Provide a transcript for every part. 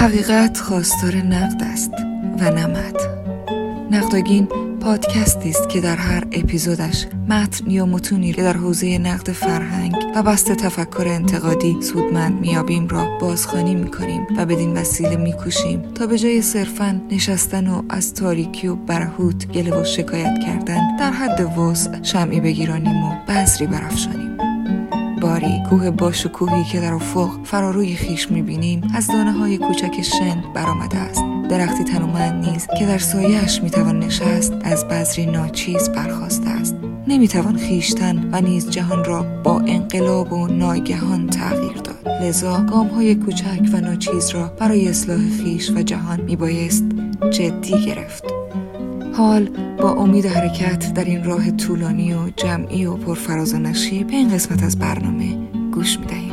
حقیقت خواستار نقد است و نمد نقدگین پادکستی است که در هر اپیزودش متن یا متونی که در حوزه نقد فرهنگ و بست تفکر انتقادی سودمند میابیم را بازخوانی می‌کنیم و بدین وسیله میکوشیم تا به جای صرفا نشستن و از تاریکی و برهوت گله و شکایت کردن در حد وسع شمعی بگیرانیم و بذری برافشانیم. باری کوه با شکوهی که در افق فراروی خیش می‌بینیم از دانه های کوچک شن برآمده است. درختی تنومند نیز که در سایهاش می‌توان نشست از بذری ناچیز برخواسته است. نمی‌توان خیشتن و نیز جهان را با انقلاب و ناگهان تغییر داد. لذا گام های کوچک و ناچیز را برای اصلاح خیش و جهان میبایست جدی گرفت. حال با امید حرکت در این راه طولانی و جمعی و پرفراز و نشیب به این قسمت از برنامه گوش می‌دهیم.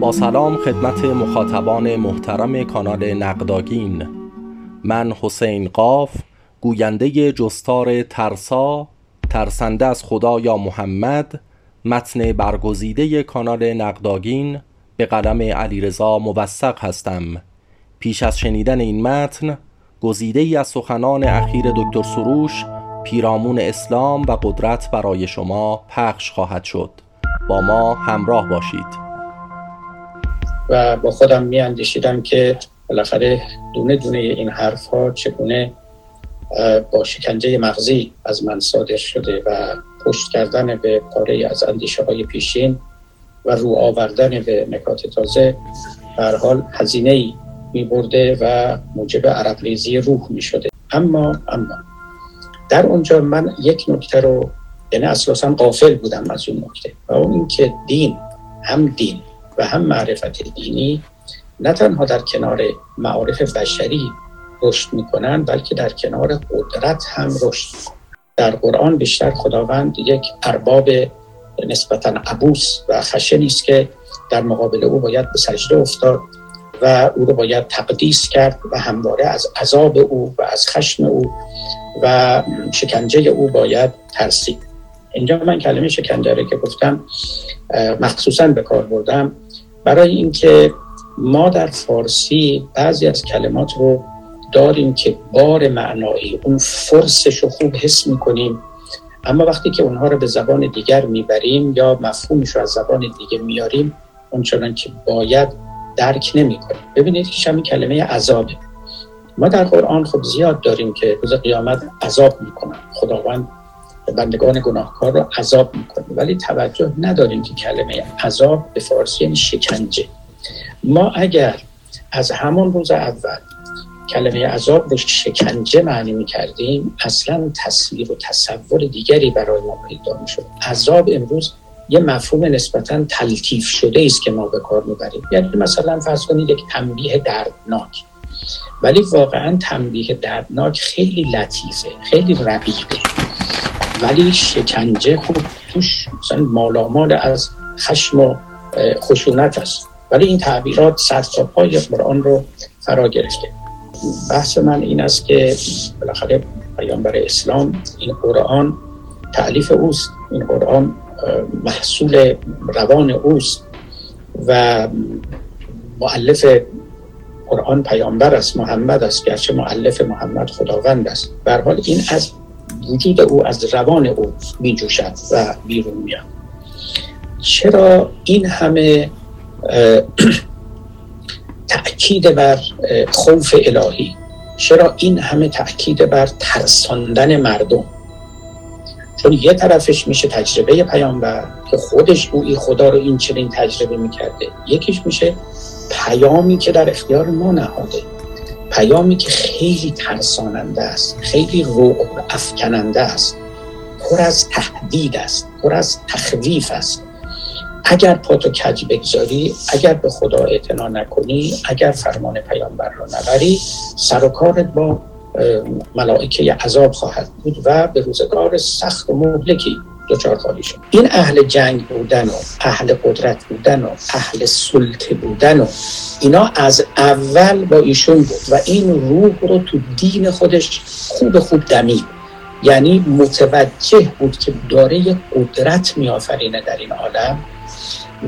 با سلام خدمت مخاطبان محترم کانال نقداگین. من حسین قاف گوینده جستار ترسا ترسنده از خدا یا محمد متن برگزیده کانال نقداگین به قلم علیرضا موثق هستم. پیش از شنیدن این متن گزیده ای از سخنان اخیر دکتر سروش پیرامون اسلام و قدرت برای شما پخش خواهد شد. با ما همراه باشید. و با خودم می که بالاخره دونه دونه این حرف ها چگونه با شکنجه مغزی از من صادر شده و پشت کردن به پاره از اندیشه های پیشین و رو آوردن به نکات تازه بر حال هزینه ای می برده و موجب عرب ریزی روح می شده اما اما در اونجا من یک نکته رو یعنی اساسا قافل بودم از اون نکته و اون اینکه دین هم دین و هم معرفت دینی نه تنها در کنار معارف بشری رشد می‌کنن بلکه در کنار قدرت هم رشد در قرآن بیشتر خداوند یک ارباب نسبتا عبوس و خشنی است که در مقابل او باید به سجده افتاد و او رو باید تقدیس کرد و همواره از عذاب او و از خشم او و شکنجه او باید ترسید. اینجا من کلمه شکنجه رو که گفتم مخصوصا به کار بردم. برای اینکه ما در فارسی بعضی از کلمات رو داریم که بار معنایی اون فرسش رو خوب حس می‌کنیم. اما وقتی که اونها رو به زبان دیگر می‌بریم یا مفهومش رو از زبان دیگه میاریم اونچنان که باید درک نمی‌کنیم. ببینید که همین کلمه عذابه. ما در قرآن خب زیاد داریم که روز قیامت عذاب می‌کنن. خداوند بندگان گناهکار رو عذاب می‌کنه. ولی توجه نداریم که کلمه عذاب به فارسی یعنی شکنجه. ما اگر از همون روز اول کلمه عذاب رو شکنجه معنی می‌کردیم. اصلا تصویر و تصور دیگری برای ما پیدا می‌شد. عذاب امروز یه مفهوم نسبتا تلطیف شده است که ما به کار می‌بریم. یعنی مثلا فرض کنید یک تنبیه دردناک. ولی واقعا تنبیه دردناک خیلی لطیفه خیلی رقیقه ولی شکنجه خوب توش مثلا مالامال از خشم و خشونت است. ولی این تعبیرات صد پای قرآن رو فرا گرفته. بحث من این است که بالاخره پیامبر اسلام این قرآن تعلیف اوست این قرآن محصول روان اوست و معلف قرآن پیامبر است محمد است گرچه معلف محمد خداوند است. بر حال این از وجود او از روان او می جوشد و بیرون میاد. چرا این همه تأکید بر خوف الهی. چرا این همه تأکید بر ترساندن مردم؟ چون یه طرفش میشه تجربه پیامبر که خودش گویی خدا رو این چنین تجربه می‌کرده. یکیش میشه پیامی که در اختیار ما نهاده. پیامی که خیلی ترساننده است خیلی روح افکننده است. پر از تهدید است پر از تخویف است. اگر پاتو کج بگذاری اگر به خدا اعتنا نکنی اگر فرمان پیامبر را نبری سر و کارت با ملائکه عذاب خواهد بود و به روزگار سخت و مهلکی دوچار خواهی شد. این اهل جنگ بودن و اهل قدرت بودن و اهل سلطه بودن و اینا از اول با ایشون بود و این روح رو تو دین خودش خوب خوب دمید. یعنی متوجه بود که داره قدرت میآفرینه در این عالم.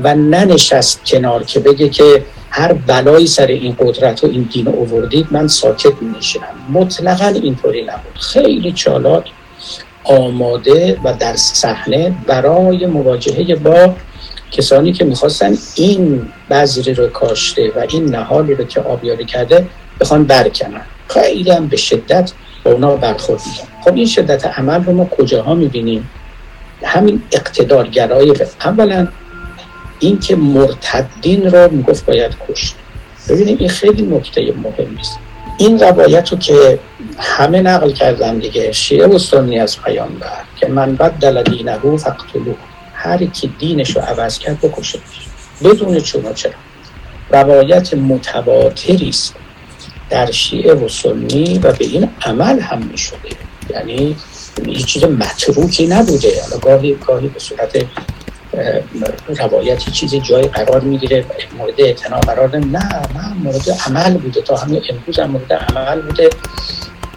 و ننشست کنار که بگه که هر بلایی سر این قدرت و این دین اووردید من ساکت نشینم مطلقا اینطوری نبود. خیلی چالاک آماده و در صحنه برای مواجهه با کسانی که می‌خواستن این بذری رو کاشته و این نهالی رو که آبیاری کرده بخوان برکنن. خیلی هم به شدت با اونا برخورد میگن خب این شدت عمل رو ما کجاها می‌بینیم؟ همین اقتدارگرایی اولا این که مرتدین را می‌گفت باید کشت. ببینیم این خیلی نکته مهمی است این روایت رو که همه نقل کردن دیگه شیعه و سنی از پیامبر که من بدل دینه فقتلو هر کی دینش رو عوض کرد بکشه. بدون چون و چرا. روایت متواتری است. در شیعه و سنی و به این عمل هم می یعنی هیچ چیز متروکی نبوده. حالا گاهی گاهی به صورت روایتی چیزی جای قرار می‌گیره مورد اعتنا قرار نه نه مورد عمل بوده. تا همین امروز هم مورد عمل بوده.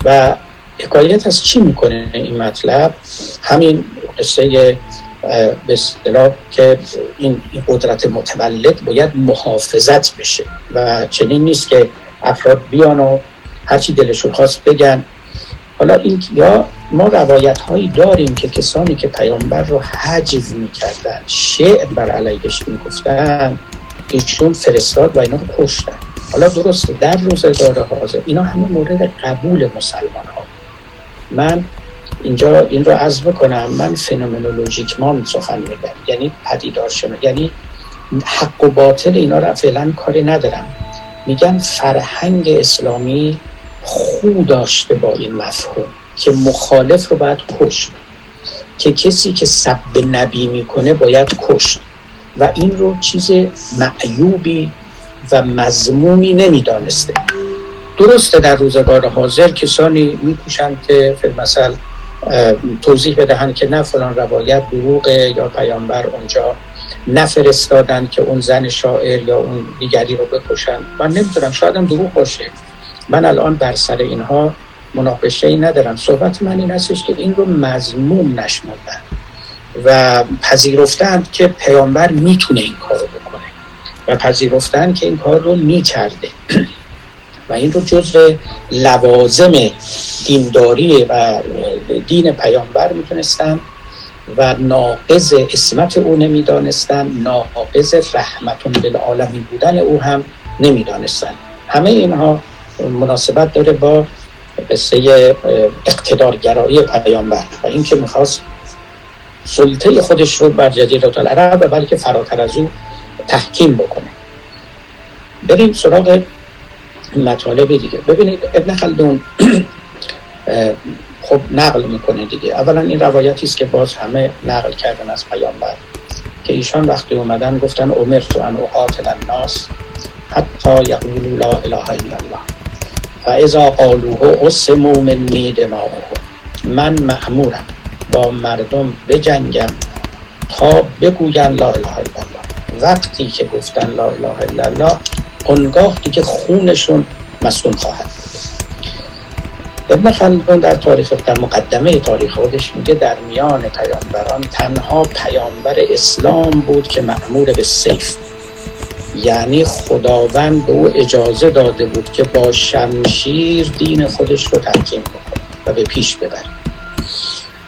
و حکایت از چی می‌کنه این مطلب؟ همین قصه به اصطلاح که این قدرت متولد باید محافظت بشه. و چنین نیست که افراد بیان و هرچی دلشون خواست بگن. حالا این یا ما روایت هایی داریم که کسانی که پیامبر رو حجز می‌کردن شعر بر علیهش می‌گفتن ایشون فرستاد و اینا رو کشتن. حالا درست در روزگار حاضر. اینا همه مورد قبول مسلمان ها من اینجا این رو عرض بکنم من فنومنولوژیک مان سخن میگم. یعنی پدیدار شما یعنی حق و باطل اینا رو فعلا کاری ندارم. میگن فرهنگ اسلامی خو داشته با این مفهوم که مخالف رو باید کشت. که کسی که سب نبی می‌کنه باید کشت. و این رو چیز معیوبی و مضمومی نمی‌دانسته. درسته در روزگار حاضر کسانی میکوشند که مثل توضیح بدهند که نه فلان روایت دروغه یا پیامبر اونجا نفرستادن که اون زن شاعر یا اون دیگری رو بکشن من نمی‌دونم شاید هم دروغ باشه. من الان بر سر اینها مناقشه ای ندارم. صحبت من این هستش که این رو مضموم نشمردن و پذیرفتند که پیامبر می‌تونه این کار رو بکنه و پذیرفتند که این کار رو می‌کرده. و این رو جزء لوازم دینداری و دین پیامبر می‌تونستن و ناقض اسمت او نمی‌دانستن ناقض رحمتون بالعالمین بودن او هم نمی‌دانستن. همه اینها مناسبت داره با قصه اقتدارگرایی پیامبر و اینکه می‌خواست سلطه خودش رو بر جزیره العرب و بلکه فراتر از او تحکیم بکنه. بریم سراغ مطالب دیگه. ببینید ابن خلدون خب نقل می‌کنه دیگه. اولا این روایتی است که باز همه نقل کردن از پیامبر که ایشان وقتی اومدن گفتن امرت ان اقاتل الناس حتی یقولوا لا اله الا الله. فاذا قالوه اسموا منی دماغهم من مأمورم با مردم بجنگم تا بگوین لا اله الا الله. وقتی که گفتن لا اله الا الله اونگاه دیگه خونشون مسئول خواهد ابن خلدون در تاریخ در مقدمه تاریخ خودش میگه در میان پیامبران تنها پیامبر اسلام بود که معمور به سیف یعنی خداوند به او اجازه داده بود که با شمشیر دین خودش رو تحکیم بکنه و به پیش ببره.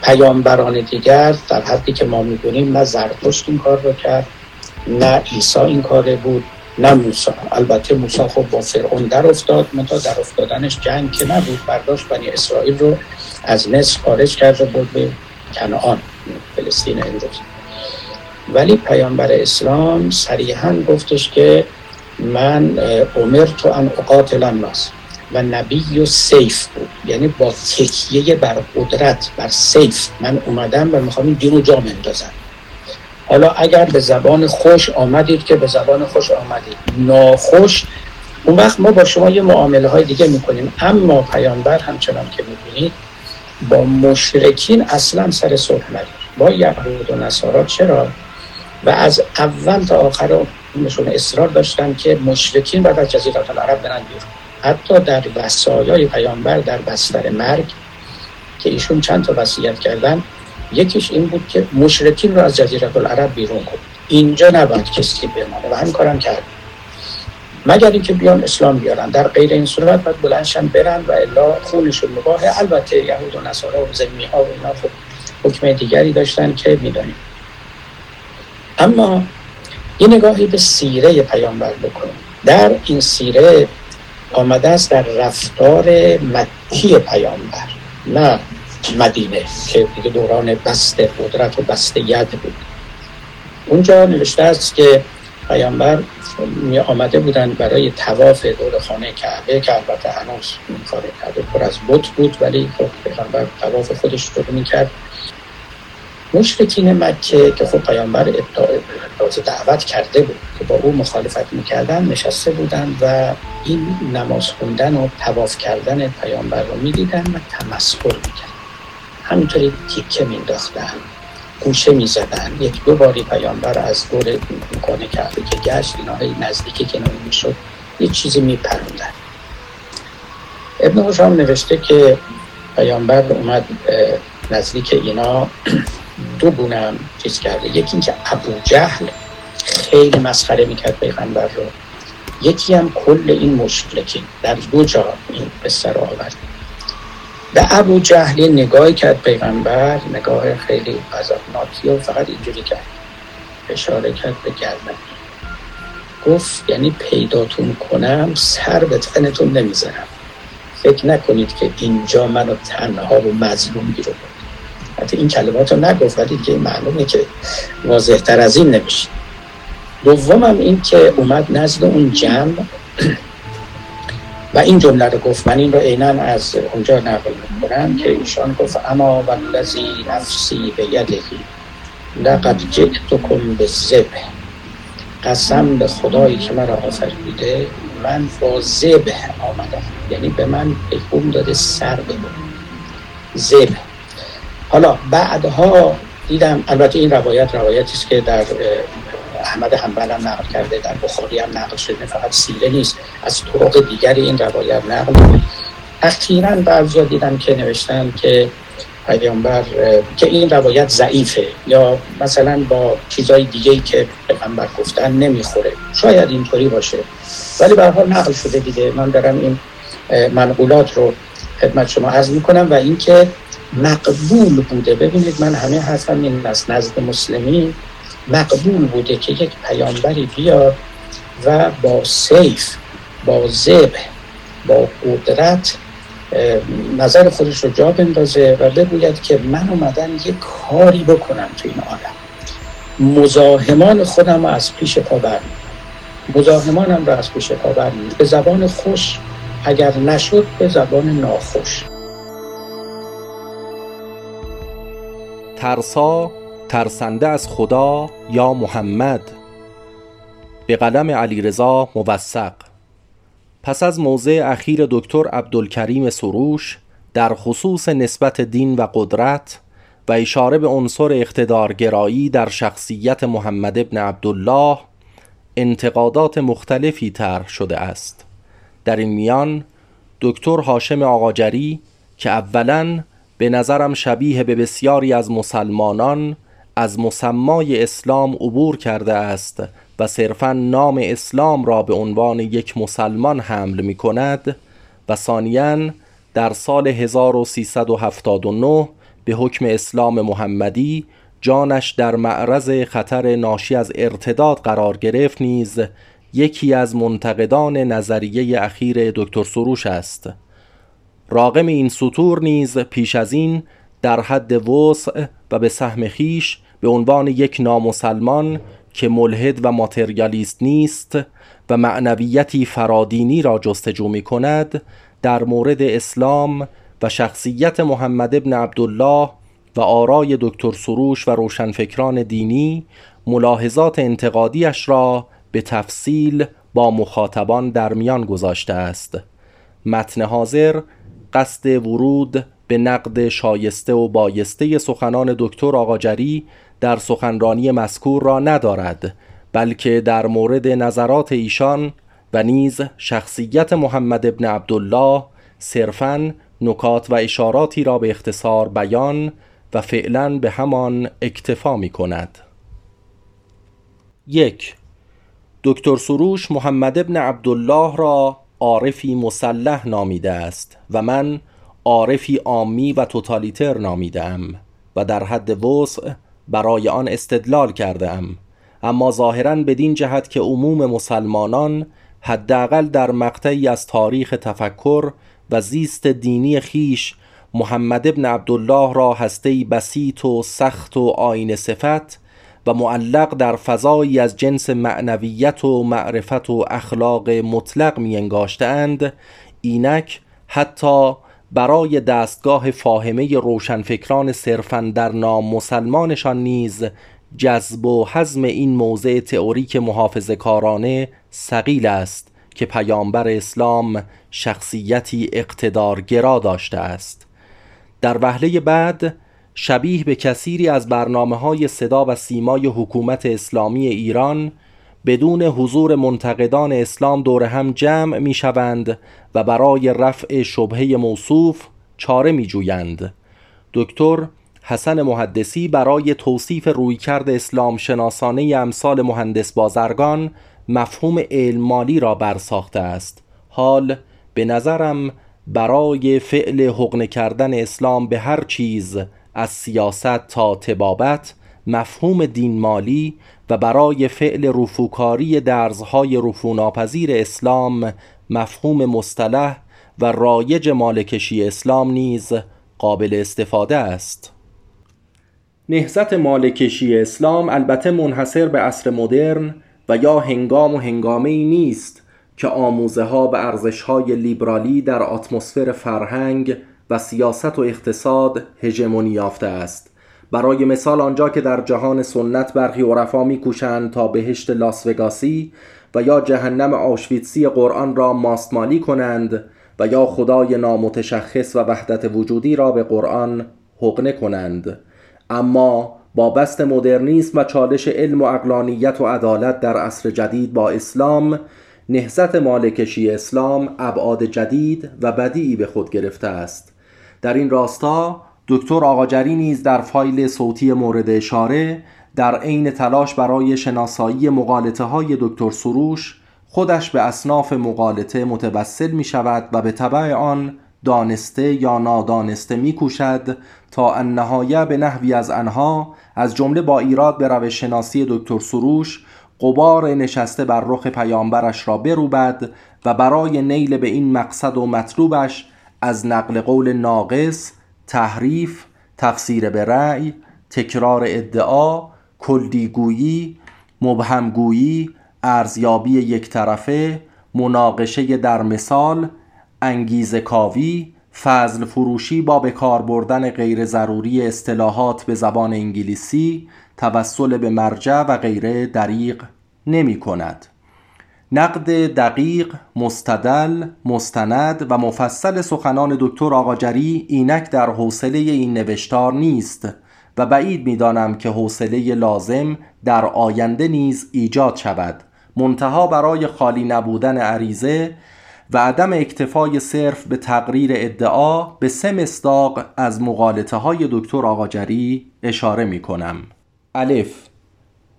پیامبران دیگر در حدی که ما می‌دونیم نه زرتشت این کار رو کرد نه عیسی این کاره بود نه موسی. البته موسی خب با فرعون در افتاد منتها در افتادنش جنگ که نبود برداشت بنی اسرائیل رو از مصر خارج کرده بود به کنعان فلسطین امروز. ولی پیامبر اسلام صریحا گفتش که من عمر تو ان اقاتل الناس و نبی و سیف بود. یعنی با تکیه بر قدرت بر سیف. من اومدم و می‌خوام این دین رو جا حالا اگر به زبان خوش آمدید که به زبان خوش آمدید. ناخوش اون وقت ما با شما یه معامله های دیگه می‌کنیم. اما پیامبر همچنان که می‌بینید با مشرکین اصلا سر صلح ندید با یهود و نصارا چرا؟ و از اول تا آخر نشون اصرار داشتن که مشرکین بعد از جزیره العرب برن بیرون. حتی در وسایای پیامبر در بستر مرگ که ایشون چند تا وصیت کردن یکیش این بود که مشرکین رو از جزیره العرب بیرون کن. اینجا نباید کسی بمانه و همین کارم کرد. مگر اینکه بیان اسلام بیارن. در غیر این صورت باید بلندشن برن و الا خونشون مباهه. البته یهود و نصارا و زمی ها و اینا خب حکم دیگری داشتن که می‌دانیم. اما یه نگاهی به سیره پیامبر بکنیم. در این سیره آمده است در رفتار مکی پیامبر نه مدینه که دیگه دوران بست قدرت و بست ید بود. اونجا نوشته است که پیامبر می آمده بودن برای تواف دور خانه کعبه که البته هنوز خانه کعبه پر از بت بود ولی خب پیامبر تواف خودش رو می‌کرد. مشرکین مکه که خب پیامبر ابتاز دعوت کرده بود که با او مخالفت می‌کردن نشسته بودن و این نماز خوندن و تواف کردن پیامبر رو می‌دیدن و تمسخر می‌کردن. همینطوری تیکه مینداختن گوشه می‌زدن. یک دو باری پیامبر از دور می‌کنه کرده که گشت اینا نزدیکی که می‌شد یه چیزی میپروندن. ابن حشام نوشته که پیامبر اومد نزدیک اینا دو گونه هم چیز کرده. یکی اینکه ابو جهل خیلی مسخره می‌کرد پیغمبر رو. یکی هم کل این مشکلکی در دو جا این قصه رو آورد. به ابو جهل نگاهی کرد پیغمبر. نگاه خیلی غضبناکی و فقط اینجوری کرد. اشاره کرد به گردن. گفت یعنی پیداتون کنم سر به تنتون نمی‌زنم. فکر نکنید که اینجا منو تنها و مظلوم بیرون حتی این کلمات رو نگفت ولی که معلومه که واضح تر از این نمیشه. دومم این که اومد نزد اون جمع و این جمله رو گفت. من این رو عینا از اونجا نقل می‌کنم که ایشان گفت اما والذی نفسی به یدهی لقد جئتکم به زبه قسم به خدایی که مرا آفریده من با زبه آمدم. یعنی به من پیغام داده سر ببر زبه حالا بعدها دیدم البته این روایت روایتی است که در احمد حنبل هم نقل کرده در بخاری هم نقل شده فقط سیره نیست از طرق دیگری این روایت نقل بود اخیرا بعضی دیدم که نوشتن که پیامبر که این روایت ضعیفه یا مثلا با چیزای دیگه که پیغمبر گفتن نمی‌خوره. شاید اینطوری باشه. ولی به حال نقل شده دیگه. من دارم این منقولات رو خدمت شما عرض می‌کنم و اینکه مقبول بوده. ببینید من همه حرفم این از نزد مسلمین مقبول بوده که یک پیامبری بیاد و با سیف با زب با قدرت نظر خودش رو جا بندازه و بگوید که من اومدن یک کاری بکنم تو این عالم. مزاحمان خودم رو از پیش پا برمیم مزاحمانم رو از پیش پا برمیم به زبان خوش اگر نشد به زبان ناخوش. ترسا ترسنده از خدا یا محمد؟ به قلم علیرضا موثق. پس از موضع اخیر دکتر عبدالکریم سروش در خصوص نسبت دین و قدرت و اشاره به عنصر اقتدارگرایی در شخصیت محمد ابن عبدالله انتقادات مختلفی طرح شده است. در این میان دکتر هاشم آقاجری که اولاً به نظرم شبیه به بسیاری از مسلمانان از مسمای اسلام عبور کرده است و صرفا نام اسلام را به عنوان یک مسلمان حمل می کند و ثانیا در سال 1379 به حکم اسلام محمدی جانش در معرض خطر ناشی از ارتداد قرار گرفت نیز یکی از منتقدان نظریه اخیر دکتر سروش است. راقم این سطور نیز پیش از این در حد وسع و به سهم خیش به عنوان یک نامسلمان که ملحد و ماتریالیست نیست و معنویتی فرادینی را جستجو می کند در مورد اسلام و شخصیت محمد ابن عبدالله و آرای دکتر سروش و روشنفکران دینی ملاحظات انتقادیش را به تفصیل با مخاطبان در میان گذاشته است. متن حاضر قصد ورود به نقد شایسته و بایسته سخنان دکتر آقاجری در سخنرانی مذکور را ندارد بلکه در مورد نظرات ایشان و نیز شخصیت محمد ابن عبدالله صرفاً نکات و اشاراتی را به اختصار بیان و فعلا به همان اکتفا می کند یک دکتر سروش محمد ابن عبدالله را عارفی مسلح نامیده است و من عارفی عامی و توتالیتر نامیدم و در حد وسع برای آن استدلال کرده ام اما ظاهرا بدین جهت که عموم مسلمانان حداقل در مقطعی از تاریخ تفکر و زیست دینی خیش محمد ابن عبدالله را هسته بسیط و سخت و آین صفت و معلق در فضایی از جنس معنویت و معرفت و اخلاق مطلق می انگاشتند اینک حتی برای دستگاه فاهمه روشنفکران صرفا در نام مسلمانشان نیز جذب و حزم این موضع تئوریک محافظ کارانه سقیل است که پیامبر اسلام شخصیتی اقتدارگرا داشته است. در وهله بعد شبیه به کثیری از برنامه های صدا و سیمای حکومت اسلامی ایران بدون حضور منتقدان اسلام دور هم جمع می شوند و برای رفع شبهه موصوف چاره می جویند. دکتر حسن محدثی برای توصیف رویکرد اسلام شناسانه امثال مهندس بازرگان مفهوم علم مالی را برساخته است حال به نظرم برای فعل حقن کردن اسلام به هر چیز از سیاست تا تبابت مفهوم دین مالی و برای فعل رفوکاری درزهای رفوناپذیر اسلام مفهوم مصطلح و رایج مالکشی اسلام نیز قابل استفاده است. نهزت مالکشی اسلام البته منحصر به عصر مدرن و یا هنگام و هنگامه ای نیست که آموزه ها به ارزش های لیبرالی در اتمسفر فرهنگ و سیاست و اقتصاد هژمونی یافته است. برای مثال آنجا که در جهان سنت برخی عرفا میکوشند تا بهشت لاس وگاسی و یا جهنم آشویتسی قرآن را ماستمالی کنند و یا خدای نامتشخص و وحدت وجودی را به قرآن حقنه کنند. اما با بست مدرنیسم و چالش علم و اقلانیت و عدالت در عصر جدید با اسلام نهزت مالکشی اسلام ابعاد جدید و بدیعی به خود گرفته است. در این راستا دکتر آقاجری نیز در فایل صوتی مورد اشاره در عین تلاش برای شناسایی مقالطه های دکتر سروش خودش به اصناف مقالطه متبسل می شود و به طبع آن دانسته یا نادانسته میکوشد تا النهایه به نحوی از انها از جمله با ایراد به روش شناسی دکتر سروش قبار نشسته بر رخ پیامبرش را بروبد و برای نیل به این مقصد و مطلوبش از نقل قول ناقص تحریف تفسیر به رأی تکرار ادعا کلدیگویی مبهمگویی ارزیابی یک طرفه مناقشه در مثال انگیز کاوی فضل فروشی با به کار بردن غیر ضروری اصطلاحات به زبان انگلیسی توسل به مرجع و غیره دریق نمی کند. نقد دقیق، مستدل، مستند و مفصل سخنان دکتر آقاجری اینک در حوصله این نوشتار نیست و بعید می‌دانم که حوصله لازم در آینده نیز ایجاد شود. منتها برای خالی نبودن عریضه و عدم اکتفای صرف به تقریر ادعا به سه مصداق از مقالطه های دکتر آقاجری اشاره می کنم الف.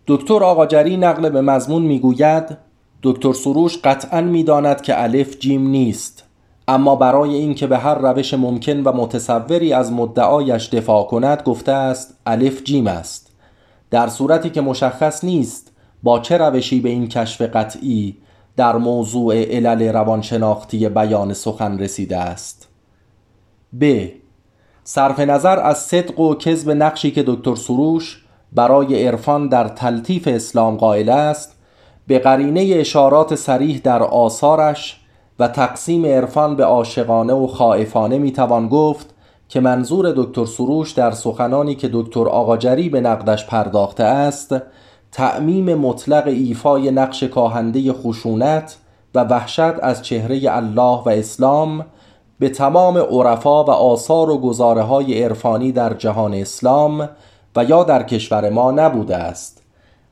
دکتر آقاجری نقل به مضمون می‌گوید دکتر سروش قطعا می‌داند که الف جیم نیست اما برای اینکه به هر روش ممکن و متصوری از مدعایش دفاع کند گفته است الف جیم است. در صورتی که مشخص نیست با چه روشی به این کشف قطعی در موضوع علل روانشناختی بیان سخن رسیده است. ب. صرف نظر از صدق و کذب نقشی که دکتر سروش برای عرفان در تلطیف اسلام قائل است به قرینه اشارات سریح در آثارش و تقسیم عرفان به عاشقانه و خائفانه می‌توان گفت که منظور دکتر سروش در سخنانی که دکتر آقاجری به نقدش پرداخته است تعمیم مطلق ایفای نقش کاهنده خشونت و وحشت از چهره الله و اسلام به تمام عرفا و آثار و گزاره های عرفانی در جهان اسلام و یا در کشور ما نبوده است.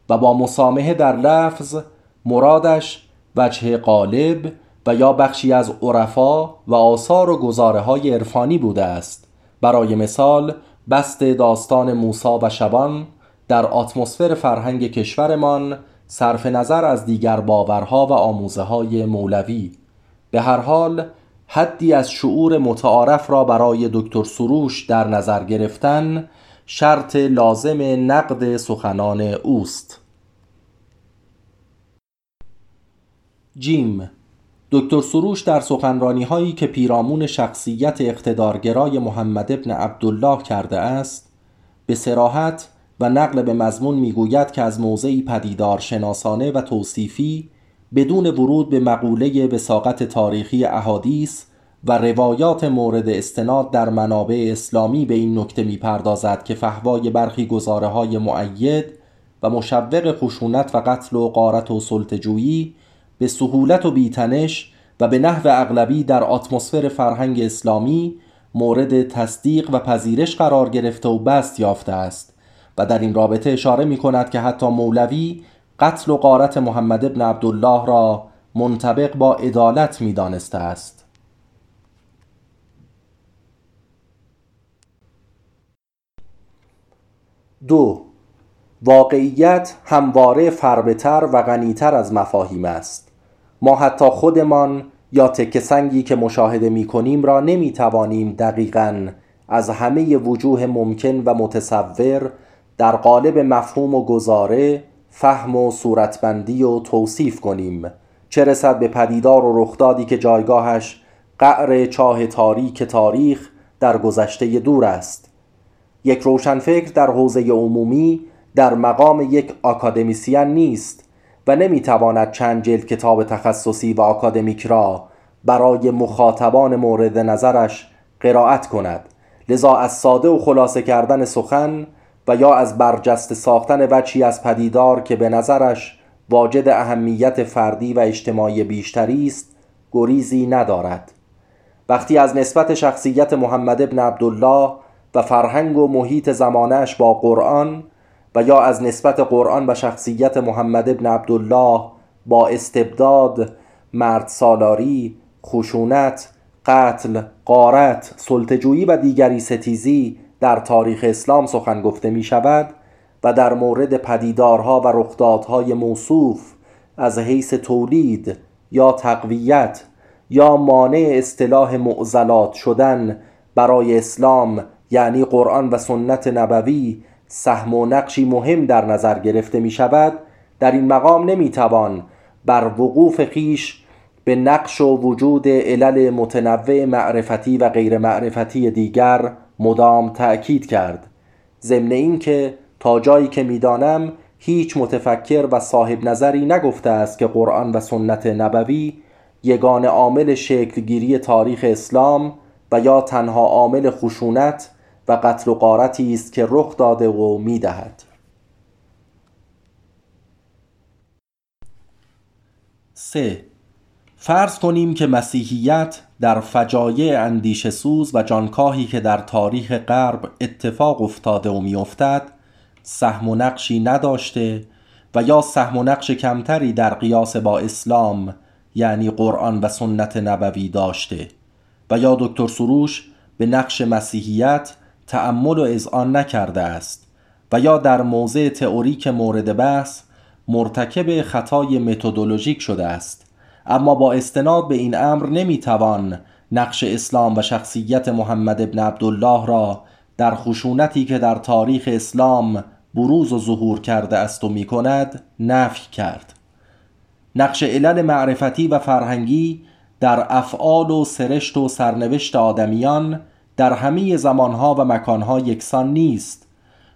و با مسامحه در لفظ مرادش وجه قالب و یا بخشی از عرفا و آثار و گزاره های عرفانی بوده است. برای مثال بست داستان موسا و شبان در اتمسفر فرهنگ کشورمان صرف نظر از دیگر باورها و آموزه های مولوی. به هر حال حدی از شعور متعارف را برای دکتر سروش در نظر گرفتن شرط لازم نقد سخنان اوست. جیم دکتر سروش در سخنرانی هایی که پیرامون شخصیت اقتدارگرای محمد ابن عبدالله کرده است به سراحت و نقل به مضمون می‌گوید که از موضعی پدیدار شناسانه و توصیفی بدون ورود به مقوله وساقت تاریخی احادیث و روایات مورد استناد در منابع اسلامی به این نکته می‌پردازد که فهوای برخی گزاره های معید و مشوق خشونت و قتل و قارت و سلطجویی به سهولت و بیتنش و به نحو اغلبی در اتمسفر فرهنگ اسلامی مورد تصدیق و پذیرش قرار گرفته و بست یافته است و در این رابطه اشاره می کند که حتی مولوی قتل و قارت محمد ابن عبدالله را منطبق با عدالت می دانسته است. دو واقعیت همواره فربتر و غنیتر از مفاهیم است. ما حتی خودمان یا تک سنگی که مشاهده می کنیم را نمی توانیم دقیقا از همه وجوه ممکن و متصور در قالب مفهوم و گزاره فهم و صورتبندی و توصیف کنیم. چه رسد به پدیدار و رخدادی که جایگاهش قعر چاه تاریک تاریخ در گذشته دور است؟ یک روشنفکر در حوزه عمومی در مقام یک آکادمیسیان نیست و نمی‌تواند چند جلد کتاب تخصصی و آکادمیک را برای مخاطبان مورد نظرش قرائت کند. لذا از ساده و خلاصه کردن سخن و یا از برجست ساختن وچی از پدیدار که به نظرش واجد اهمیت فردی و اجتماعی بیشتری است گریزی ندارد. وقتی از نسبت شخصیت محمد ابن عبدالله و فرهنگ و محیط زمانش با قرآن و یا از نسبت قرآن و شخصیت محمد ابن عبدالله با استبداد مرد سالاری خشونت قتل قارت سلطجویی و دیگری ستیزی در تاریخ اسلام سخن گفته می شود و در مورد پدیدارها و رخدادهای موصوف از حیث تولید یا تقویت یا مانع اصطلاح معضلات شدن برای اسلام یعنی قرآن و سنت نبوی سهم و نقشی مهم در نظر گرفته می شود در این مقام نمی توان بر وقوف خیش به نقش و وجود علل متنوع معرفتی و غیر معرفتی دیگر مدام تأکید کرد. ضمن اینکه تا جایی که می‌دانم هیچ متفکر و صاحب نظری نگفته است که قرآن و سنت نبوی یگان عامل شکلگیری تاریخ اسلام و یا تنها عامل خشونت و قتل و قارتی است که رخ داده و می‌دهد. سه. فرض کنیم که مسیحیت در فجایع اندیش سوز و جانکاهی که در تاریخ غرب اتفاق افتاده و میافتد سهم و نقشی نداشته و یا سهم و نقش کمتری در قیاس با اسلام یعنی قرآن و سنت نبوی داشته و یا دکتر سروش به نقش مسیحیت تأمل و اذعان نکرده است و یا در موضع تئوریک مورد بحث مرتکب خطای متدولوژیک شده است. اما با استناد به این امر نمی‌توان نقش اسلام و شخصیت محمد ابن عبدالله را در خشونتی که در تاریخ اسلام بروز و ظهور کرده است و می کند نفی کرد. نقش علل معرفتی و فرهنگی در افعال و سرشت و سرنوشت آدمیان در همه زمانها و مکانها یکسان نیست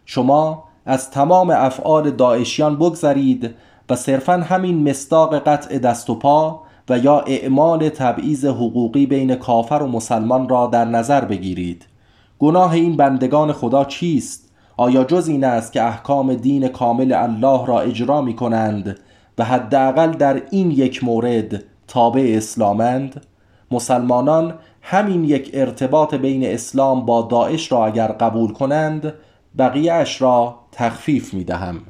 شما از تمام افعال داعشیان بگذرید و صرفا همین مصداق قطع دست و پا و یا اعمال تبعیض حقوقی بین کافر و مسلمان را در نظر بگیرید گناه این بندگان خدا چیست؟ آیا جز این است که احکام دین کامل الله را اجرا می کنند و حداقل در این یک مورد تابع اسلامند؟ مسلمانان همین یک ارتباط بین اسلام با داعش را اگر قبول کنند بقیهش را تخفیف می دهم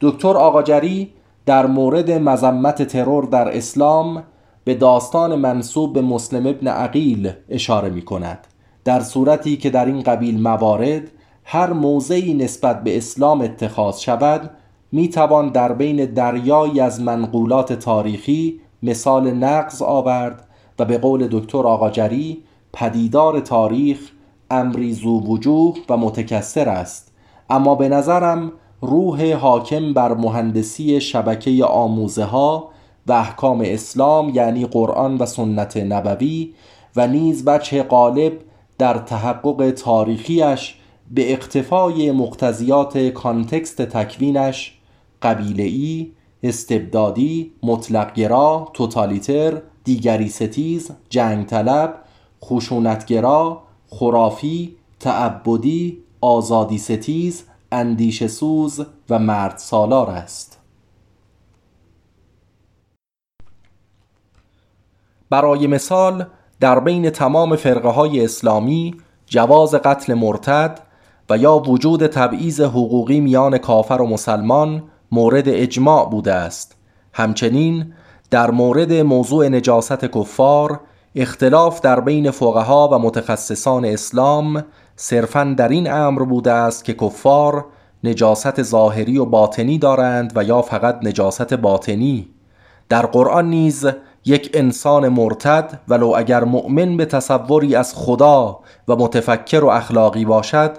دکتر آقاجری در مورد مذمت ترور در اسلام به داستان منصوب به مسلم ابن عقیل اشاره می کند در صورتی که در این قبیل موارد هر موضعی نسبت به اسلام اتخاذ شود می توان در بین دریایی از منقولات تاریخی مثال نقض آورد و به قول دکتر آقاجری پدیدار تاریخ امری زو وجوه و متکثر است. اما به نظرم روح حاکم بر مهندسی شبکه آموزه ها و احکام اسلام یعنی قرآن و سنت نبوی و نیز وجه غالب در تحقق تاریخیش به اقتفای مقتضیات context تکوینش قبیله‌ای، استبدادی، مطلقگرا، توتالیتر، دیگری ستیز، جنگ طلب، خشونتگرا، خرافی، تعبدی، آزادی ستیز، اندیش سوز و مرد سالار است. برای مثال در بین تمام فرقه های اسلامی جواز قتل مرتد و یا وجود تبعیض حقوقی میان کافر و مسلمان مورد اجماع بوده است. همچنین در مورد موضوع نجاست کفار اختلاف در بین فقها و متخصصان اسلام صرفا در این امر بوده است که کفار نجاست ظاهری و باطنی دارند و یا فقط نجاست باطنی. در قرآن نیز یک انسان مرتد ولو اگر مؤمن به تصوری از خدا و متفکر و اخلاقی باشد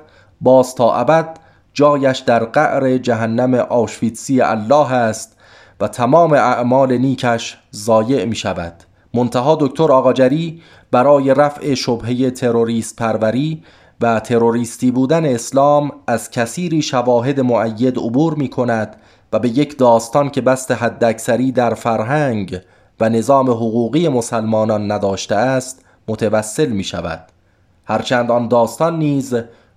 باز تا ابد جایش در قعر جهنم آشویتسی الله است و تمام اعمال نیکش ضایع می شود منتها دکتر آقاجری برای رفع شبهه تروریست پروری و تروریستی بودن اسلام از کثیری شواهد معید عبور می کند و به یک داستان که بست حداکثری در فرهنگ و نظام حقوقی مسلمانان نداشته است متوسل می شود هرچند آن داستان نیز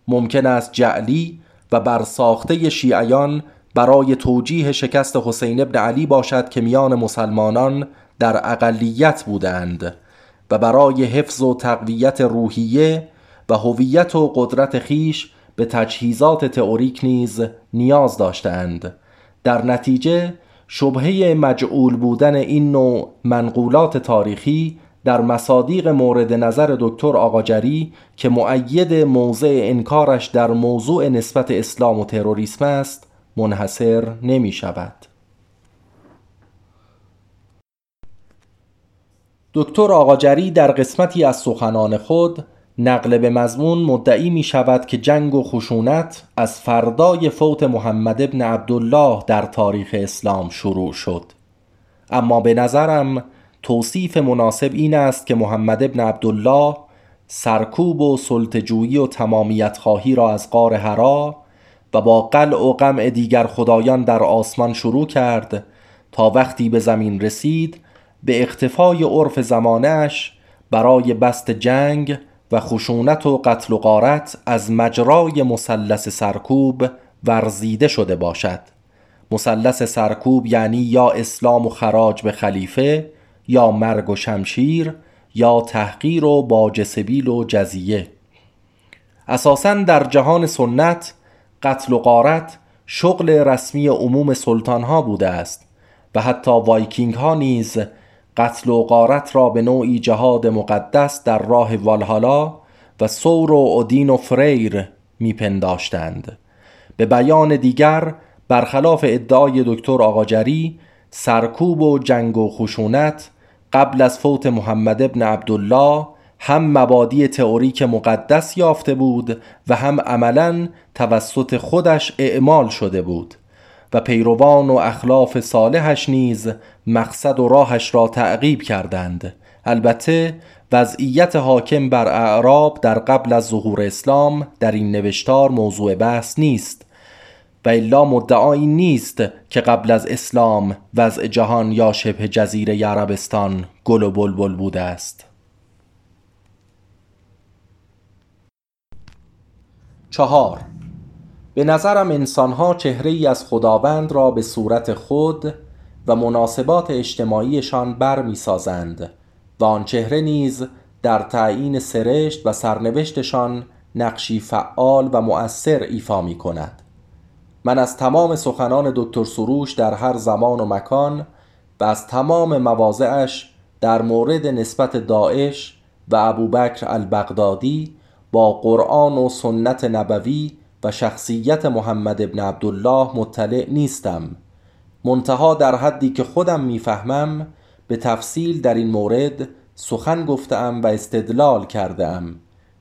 ممکن است جعلی و برساخته شیعیان برای توجیه شکست حسین ابن علی باشد که میان مسلمانان در اقلیت بودند و برای حفظ و تقویت روحیه و هویت و قدرت خیش به تجهیزات تئوریک نیز نیاز داشتند. در نتیجه شبهه مجعول بودن این نوع منقولات تاریخی در مصادیق مورد نظر دکتر آقاجری که معید موضع انکارش در موضوع نسبت اسلام و تروریسم است منحصر نمی شود دکتر آقاجری در قسمتی از سخنان خود نقل به مضمون مدعی می شود که جنگ و خشونت از فردای فوت محمد ابن عبدالله در تاریخ اسلام شروع شد. اما به نظرم توصیف مناسب این است که محمد ابن عبدالله سرکوب و سلطجویی و تمامیت خواهی را از قار هرا و با قلع و قمع دیگر خدایان در آسمان شروع کرد تا وقتی به زمین رسید به اختفای عرف زمانش برای بست جنگ و خشونت و قتل و غارت از مجرای مثلث سرکوب ورزیده شده باشد. مثلث سرکوب یعنی یا اسلام و خراج به خلیفه یا مرگ و شمشیر یا تحقیر و باج سبیل و جزیه. اساسا در جهان سنت قتل و غارت شغل رسمی عموم سلطان ها بوده است و حتی وایکینگ ها نیز قتل و غارت را به نوعی جهاد مقدس در راه والهالا و ثور و اودین و فریر میپنداشتند. به بیان دیگر برخلاف ادعای دکتر آقاجری سرکوب و جنگ و خشونت قبل از فوت محمد ابن عبدالله هم مبادی تئوریک مقدس یافته بود و هم عملا توسط خودش اعمال شده بود و پیروان و اخلاف صالحش نیز مقصد و راهش را تعقیب کردند. البته وضعیت حاکم بر اعراب در قبل از ظهور اسلام در این نوشتار موضوع بحث نیست و الا مدعایی نیست که قبل از اسلام وضع جهان یا شبه جزیره عربستان گل و بلبل بوده است. چهار. به نظرم انسانها چهره ای از خداوند را به صورت خود و مناسبات اجتماعیشان بر می سازند و آن چهره نیز در تعیین سرشت و سرنوشتشان نقشی فعال و مؤثر ایفا می کند من از تمام سخنان دکتر سروش در هر زمان و مکان و از تمام مواضعش در مورد نسبت داعش و ابوبکر البغدادی با قرآن و سنت نبوی و شخصیت محمد ابن عبدالله مطلع نیستم. منتها در حدی که خودم می‌فهمم به تفصیل در این مورد سخن گفتم و استدلال کردم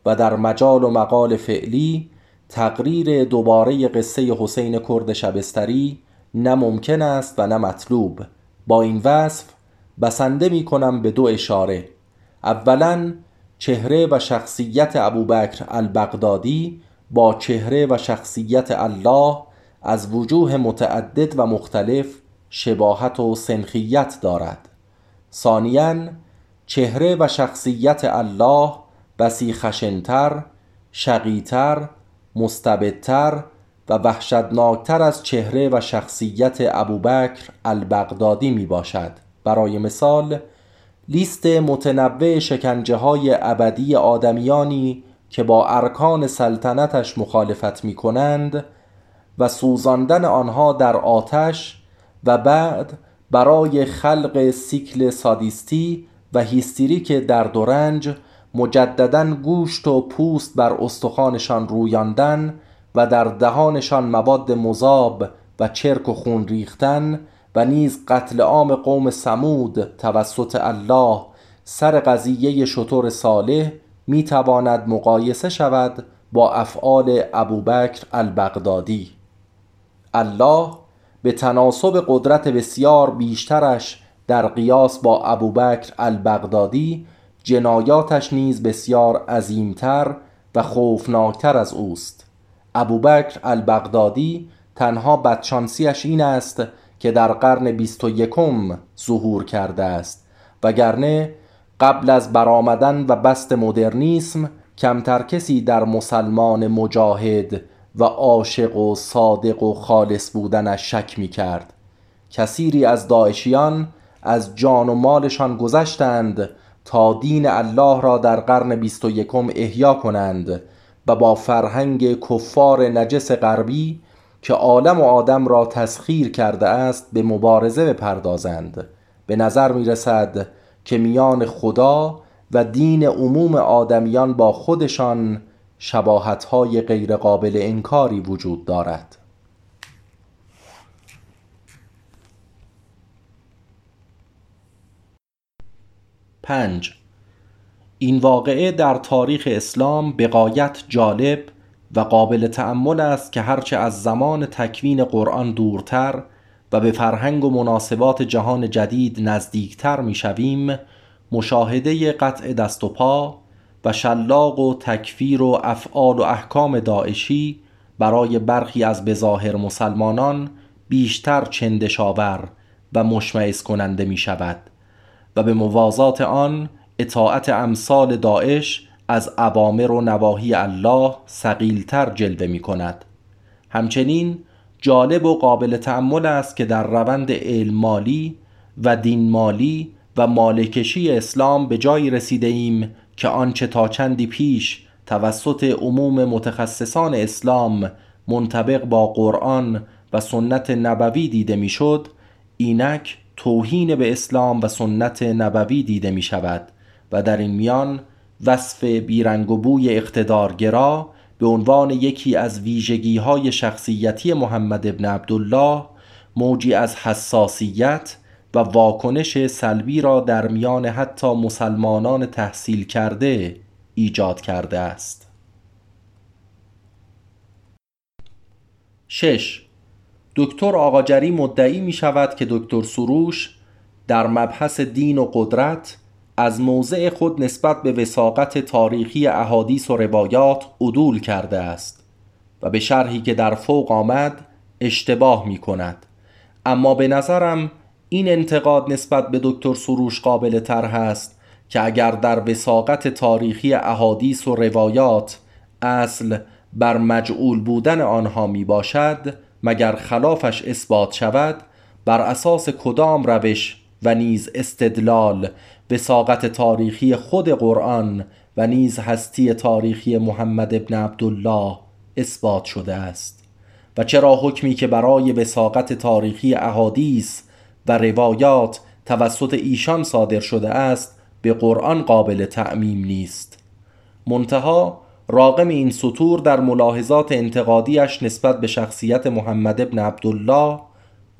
و در مجال و مقال فعلی تقریر دوباره قصه حسین کرد شبستری نه ممکن است و نه مطلوب. با این وصف بسنده می کنم به دو اشاره. اولا چهره و شخصیت ابوبکر البغدادی با چهره و شخصیت الله از وجوه متعدد و مختلف شباهت و سنخیت دارد. ثانیا چهره و شخصیت الله بسی خشنتر شقیتر مستبدتر و وحشتناکتر از چهره و شخصیت ابوبکر البغدادی می باشد برای مثال لیست متنوع شکنجه های ابدی آدمیانی که با ارکان سلطنتش مخالفت می کنند و سوزاندن آنها در آتش و بعد برای خلق سیکل سادیستی و هیستریک در دورنج مجددا گوشت و پوست بر استخوانشان رویاندن و در دهانشان مواد مذاب و چرک و خون ریختن و نیز قتل عام قوم سمود توسط الله سر قضیه شطور صالح می تواند مقایسه شود با افعال ابوبکر البغدادی. الله به تناسب قدرت بسیار بیشترش در قیاس با ابوبکر البغدادی جنایاتش نیز بسیار عظیمتر و خوفناکتر از اوست. ابوبکر البغدادی تنها بدشانسیش این است که در قرن بیست و یکم ظهور کرده است. وگرنه قبل از برآمدن و بست مدرنیسم کمتر کسی در مسلمان مجاهد و عاشق و صادق و خالص بودنش شک می کرد کثیری از داعشیان از جان و مالشان گذشتند تا دین الله را در قرن بیست و یکم احیا کنند و با فرهنگ کفار نجس غربی که عالم و آدم را تسخیر کرده است به مبارزه بپردازند. به نظر می رسد که میان خدا و دین عموم آدمیان با خودشان شباهتهای غیرقابل انکاری وجود دارد. پنج. این واقعه در تاریخ اسلام بقایت جالب و قابل تأمل است که هرچه از زمان تکوین قرآن دورتر و به فرهنگ و مناسبات جهان جدید نزدیکتر می‌شویم مشاهده قطع دست و پا و شلاق و تکفیر و افعال و احکام داعشی برای برخی از بظاهر مسلمانان بیشتر چندشاور و مشمعز کننده می شود و به موازات آن اطاعت امثال داعش از عوامر و نواهی الله سقیلتر جلوه می کند. همچنین جالب و قابل تأمل است که در روند علم مالی و دین مالی و مالکشی اسلام به جایی رسیده ایم که آنچه تا چندی پیش توسط عموم متخصصان اسلام منطبق با قرآن و سنت نبوی دیده می‌شد اینک توهین به اسلام و سنت نبوی دیده می شود و در این میان وصف بیرنگ و بوی اقتدارگرا به عنوان یکی از ویژگی های شخصیتی محمد ابن عبدالله موجی از حساسیت و واکنش سلبی را در میان حتی مسلمانان تحصیل کرده ایجاد کرده است 6. دکتر آقاجری مدعی می شود که دکتر سروش در مبحث دین و قدرت از موضع خود نسبت به وساقت تاریخی احادیث و روایات عدول کرده است و به شرحی که در فوق آمد اشتباه می کند. اما به نظرم این انتقاد نسبت به دکتر سروش قابل طرح است که اگر در وساقت تاریخی احادیث و روایات اصل بر مجعول بودن آنها می باشد مگر خلافش اثبات شود بر اساس کدام روش و نیز استدلال وساقت تاریخی خود قرآن و نیز هستی تاریخی محمد ابن عبدالله اثبات شده است. و چرا حکمی که برای وساقت تاریخی احادیث و روایات توسط ایشان صادر شده است به قرآن قابل تعمیم نیست. منتها راقم این سطور در ملاحظات انتقادیش نسبت به شخصیت محمد ابن عبدالله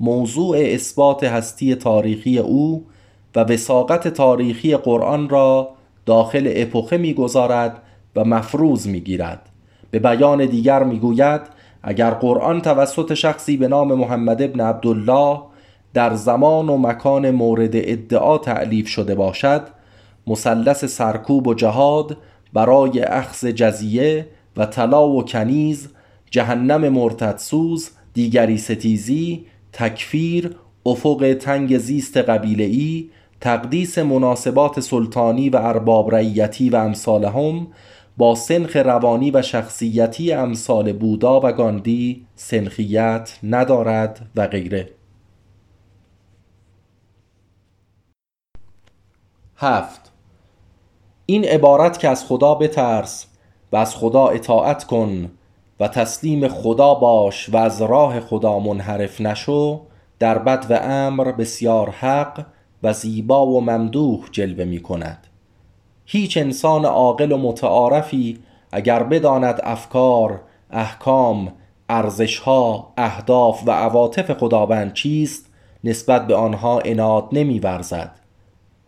موضوع اثبات هستی تاریخی او و وساقت تاریخی قرآن را داخل اپوخه می‌گذارد و مفروض می‌گیرد. به بیان دیگر می‌گوید اگر قرآن توسط شخصی به نام محمد ابن عبدالله در زمان و مکان مورد ادعا تعلیف شده باشد مثلث سرکوب و جهاد برای اخذ جزیه و طلا و کنیز جهنم مرتدسوز دیگری ستیزی تکفیر افق تنگ زیست قبیله ای تقدیس مناسبات سلطانی و ارباب رعیتی و امثالهم با سنخ روانی و شخصیتی امثال بودا و گاندی سنخیت ندارد و غیره. هفت. این عبارت که از خدا بترس و از خدا اطاعت کن و تسلیم خدا باش و از راه خدا منحرف نشو در بد و امر بسیار حق و زیبا و ممدوح جلوه می کند. هیچ انسان عاقل و متعارفی اگر بداند افکار احکام ارزشها اهداف و عواطف خداوند چیست نسبت به آنها نمی نمیورزد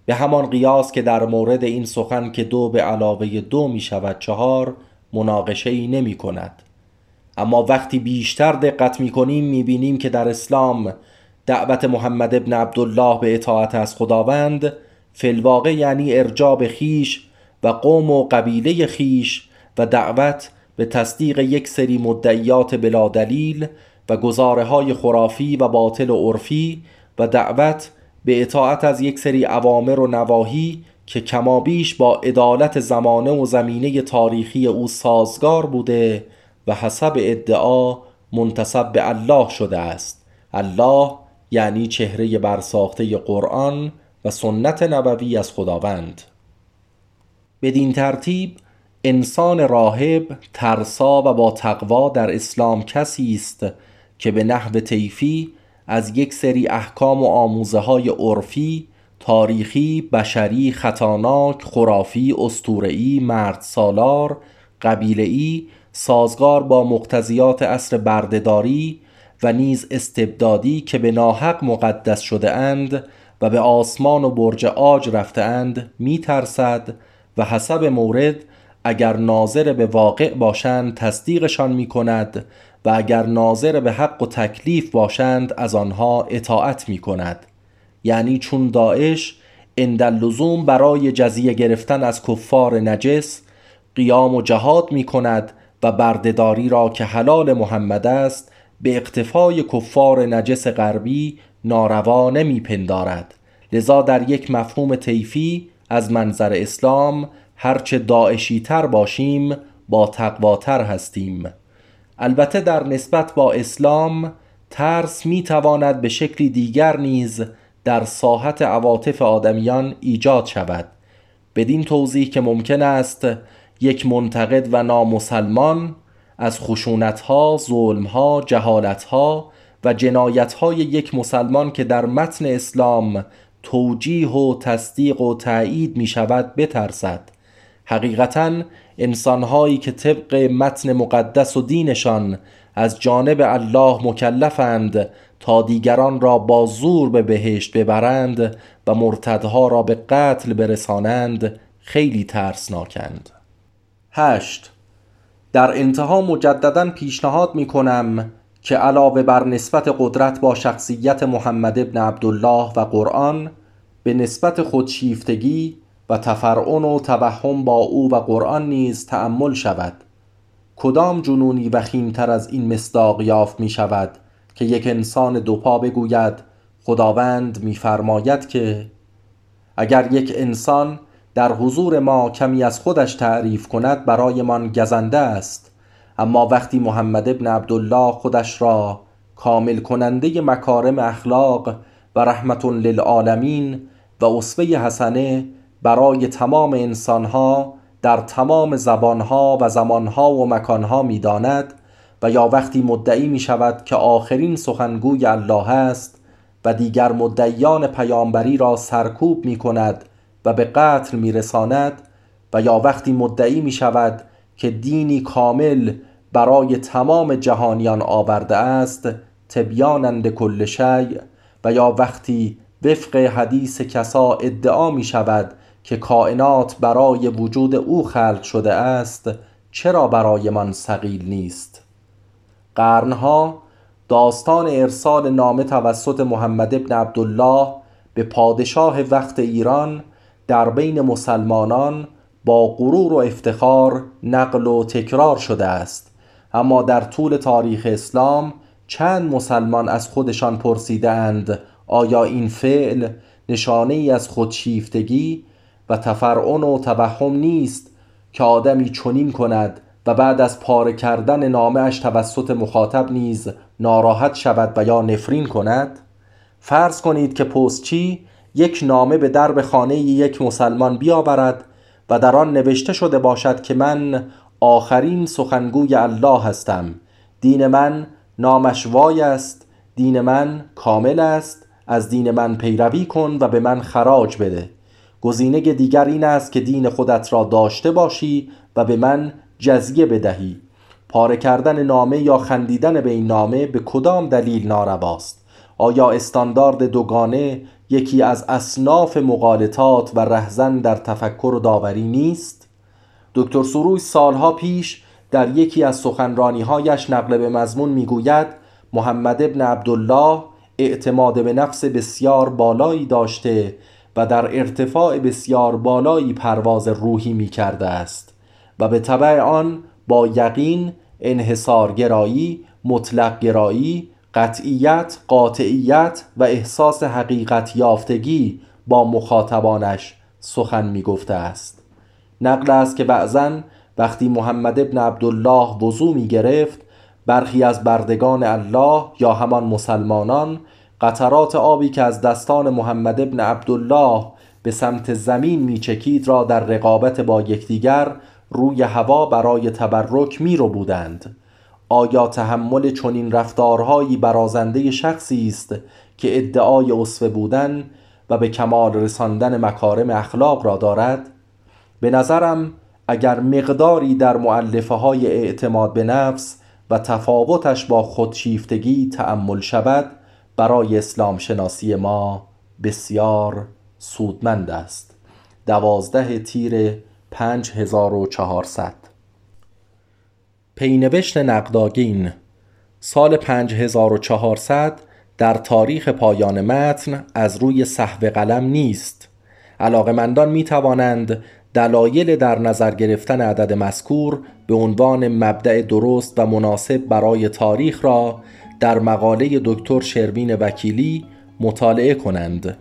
به همان قیاس که در مورد این سخن که دو به علاوه دو می شود چهار مناقشه ای نمی کند. اما وقتی بیشتر دقت می کنیم می بینیم که در اسلام دعوت محمد ابن عبدالله به اطاعت از خداوند فلواقع یعنی ارجاب خیش و قوم و قبیله خیش و دعوت به تصدیق یک سری مدعیات بلا دلیل و گزاره های خرافی و باطل و عرفی و دعوت به اطاعت از یک سری عوامر و نواهی که کمابیش با عدالت زمانه و زمینه تاریخی او سازگار بوده و حسب ادعا منتصب به الله شده است. الله یعنی چهره برساخته قرآن و سنت نبوی از خداوند. بدین ترتیب انسان راهب ترسا و با تقوا در اسلام کسی است که به نحو طیفی از یک سری احکام و آموزه های عرفی تاریخی، بشری، خطاناک، خرافی، استورعی، مرد سالار، قبیله‌ای سازگار با مقتضیات عصر بردهداری و نیز استبدادی که به ناحق مقدس شده اند و به آسمان و برج آج رفته اند می ترسد و حسب مورد اگر ناظر به واقع باشند تصدیقشان می کند و اگر ناظر به حق و تکلیف باشند از آنها اطاعت می کند یعنی چون داعش اندلزوم برای جزیه گرفتن از کفار نجس قیام و جهاد می کند و بردهداری را که حلال محمد است به اقتفای کفار نجس غربی ناروا نمی پندارد لذا در یک مفهوم طیفی از منظر اسلام هرچه داعشی تر باشیم با تقواتر هستیم. البته در نسبت با اسلام ترس می تواند به شکلی دیگر نیز در ساحت عواطف آدمیان ایجاد شود. بدین توضیح که ممکن است یک منتقد و نامسلمان از خشونتها، ظلمها، جهالتها و جنایتهای یک مسلمان که در متن اسلام توجیه و تصدیق و تایید می شود بترسد. حقیقتا انسانهایی که طبق متن مقدس و دینشان از جانب الله مکلفند تا دیگران را با زور به بهشت ببرند و مرتدها را به قتل برسانند خیلی ترسناکند. هشت در انتها مجددا پیشنهاد می کنم که علاوه بر نسبت قدرت با شخصیت محمد ابن عبدالله و قرآن به نسبت خودشیفتگی و تفرعن و توهم با او و قرآن نیز تأمل شود. کدام جنونی وخیمتر از این مصداق یافت می شود که یک انسان دوپا بگوید خداوند میفرماید که اگر یک انسان در حضور ما کمی از خودش تعریف کند برایمان گزنده است. اما وقتی محمد ابن عبدالله خودش را کامل کننده مکارم اخلاق و رحمت للعالمین و اصفه حسنه برای تمام انسانها در تمام زبانها و زمانها و مکانها می‌داند و یا وقتی مدعی می شود که آخرین سخنگوی الله است و دیگر مدعیان پیامبری را سرکوب می کند و به قتل می رساند و یا وقتی مدعی می شود که دینی کامل برای تمام جهانیان آورده است تبیانند کل شیء و یا وقتی وفق حدیث کسا ادعا می شود که کائنات برای وجود او خلق شده است چرا برای من سقیل نیست؟ قرنها داستان ارسال نامه توسط محمد ابن عبدالله به پادشاه وقت ایران در بین مسلمانان با غرور و افتخار نقل و تکرار شده است. اما در طول تاریخ اسلام چند مسلمان از خودشان پرسیده اند آیا این فعل نشانه ای از خودشیفتگی و تفرعن و توهم نیست که آدمی چنین کند و بعد از پاره کردن نامه اش توسط مخاطب نیز ناراحت شود و یا نفرین کند؟ فرض کنید که پستچی یک نامه به درب خانه یک مسلمان بیاورد و در آن نوشته شده باشد که من آخرین سخنگوی الله هستم. دین من نامش وای است دین من کامل است از دین من پیروی کن و به من خراج بده. گزینه دیگر این است که دین خودت را داشته باشی و به من جزیه بدهی. پاره کردن نامه یا خندیدن به این نامه به کدام دلیل نارواست؟ آیا استاندارد دوگانه یکی از اصناف مقالطات و رهزن در تفکر و داوری نیست؟ دکتر سروش سالها پیش در یکی از سخنرانیهایش نقل به مضمون می‌گوید محمد ابن عبدالله اعتماد به نفس بسیار بالایی داشته و در ارتفاع بسیار بالایی پرواز روحی می کرده است و به طبع آن با یقین انحصارگرایی مطلق گرایی قطعیت قاطعیت و احساس حقیقت یافتگی با مخاطبانش سخن می گفته است. نقل است که بعضا وقتی محمد ابن عبدالله وضوع می گرفت برخی از بردگان الله یا همان مسلمانان قطرات آبی که از دستان محمد ابن عبدالله به سمت زمین میچکید را در رقابت با یکدیگر روی هوا برای تبرک می رو بودند آیا تحمل چنین رفتارهایی برازنده شخصی است که ادعای اصفه بودن و به کمال رساندن مکارم اخلاق را دارد؟ به نظرم اگر مقداری در معلفه های اعتماد به نفس و تفاوتش با خودشیفتگی تأمل شود برای اسلام شناسی ما بسیار سودمند است دوازده تیر پنج هزار و چهارصد پینوشت نقداگین. سال 5400 در تاریخ پایان متن از روی صحو قلم نیست. علاقمندان می توانند دلایل در نظر گرفتن عدد مذکور به عنوان مبدع درست و مناسب برای تاریخ را در مقاله دکتر شروین وکیلی مطالعه کنند.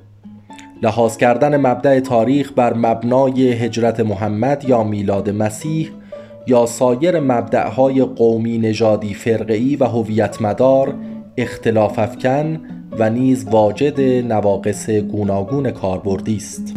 لحاظ کردن مبدع تاریخ بر مبنای هجرت محمد یا میلاد مسیح یا سایر مبدعهای قومی نژادی فرقه‌ای و هویت مدار اختلاف افکن و نیز واجد نواقص گوناگون کاربردی است.